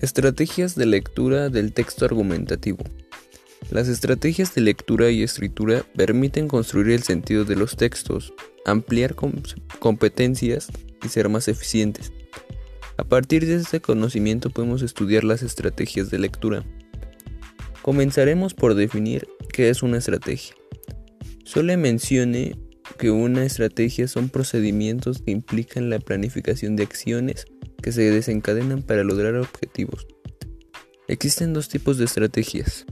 Estrategias de lectura del texto argumentativo. Las estrategias de lectura y escritura permiten construir el sentido de los textos, ampliar competencias y ser más eficientes. A partir de este conocimiento podemos estudiar las estrategias de lectura. Comenzaremos por definir qué es una estrategia. Solo mencione que una estrategia son procedimientos que implican la planificación de acciones que se desencadenan para lograr objetivos. Existen dos tipos de estrategias,